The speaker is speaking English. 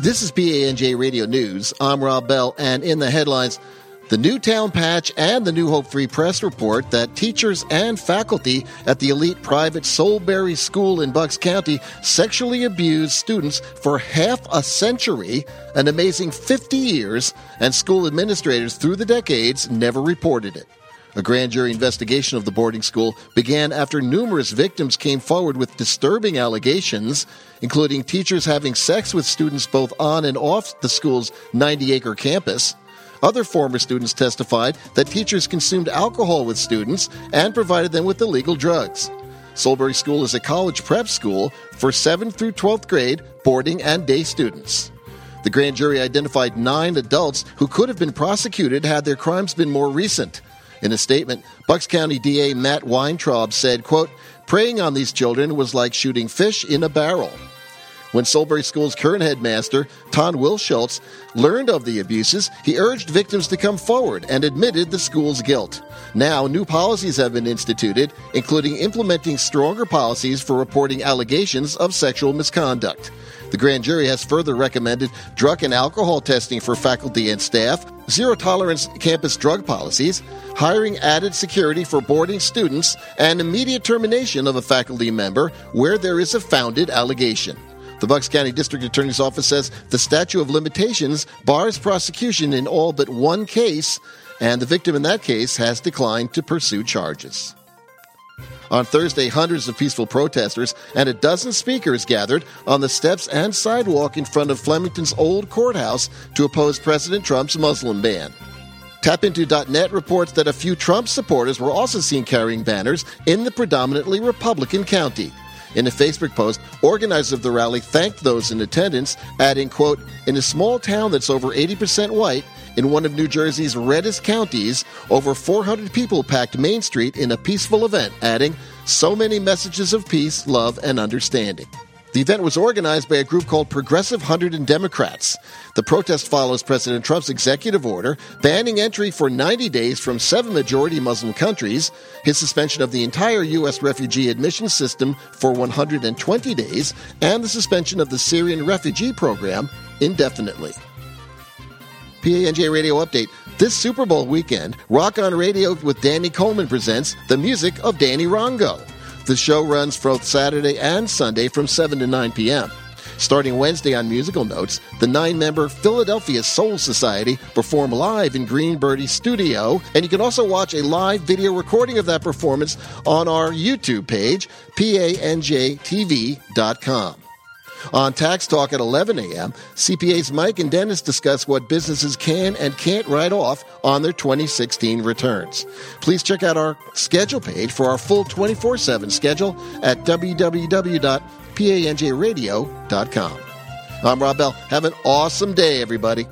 This is PANJ Radio News. I'm Rob Bell, and in the headlines, the Newtown Patch and the New Hope Free Press report that teachers and faculty at the elite private Solebury School in Bucks County sexually abused students for half a century, an amazing 50 years, and school administrators through the decades never reported it. A grand jury investigation of the boarding school began after numerous victims came forward with disturbing allegations, including teachers having sex with students both on and off the school's 90 acre campus. Other former students testified that teachers consumed alcohol with students and provided them with illegal drugs. Solebury School is a college prep school for 7th through 12th grade boarding and day students. The grand jury identified nine adults who could have been prosecuted had their crimes been more recent. In a statement, Bucks County DA Matt Weintraub said, quote, Preying on these children was like shooting fish in a barrel. When Solebury School's current headmaster, Tom Wilschutz, learned of the abuses, he urged victims to come forward and admitted the school's guilt. Now, new policies have been instituted, including implementing stronger policies for reporting allegations of sexual misconduct. The grand jury has further recommended drug and alcohol testing for faculty and staff, zero tolerance campus drug policies, hiring added security for boarding students, and immediate termination of a faculty member where there is a founded allegation. The Bucks County District Attorney's Office says the statute of limitations bars prosecution in all but one case, and the victim in that case has declined to pursue charges. On Thursday, hundreds of peaceful protesters and a dozen speakers gathered on the steps and sidewalk in front of Flemington's old courthouse to oppose President Trump's Muslim ban. TapInto.net reports that a few Trump supporters were also seen carrying banners in the predominantly Republican county. In a Facebook post, organizers of the rally thanked those in attendance, adding, quote, In a small town that's over 80% white, in one of New Jersey's reddest counties, over 400 people packed Main Street in a peaceful event, adding, So many messages of peace, love, and understanding. The event was organized by a group called Progressive Hunterdon Democrats. The protest follows President Trump's executive order banning entry for 90 days from seven majority Muslim countries, his suspension of the entire U.S. refugee admission system for 120 days, and the suspension of the Syrian refugee program indefinitely. PANJ Radio Update. This Super Bowl weekend, Rock on Radio with Danny Coleman presents the music of Danny Rongo. The show runs both Saturday and Sunday from 7 to 9 p.m. Starting Wednesday on Musical Notes, the nine member Philadelphia Soul Society perform live in Green Birdie Studio, and you can also watch a live video recording of that performance on our YouTube page, panjtv.com. On Tax Talk at 11 a.m., CPAs Mike and Dennis discuss what businesses can and can't write off on their 2016 returns. Please check out our schedule page for our full 24 7 schedule at www.panjradio.com. I'm Rob Bell. Have an awesome day, everybody.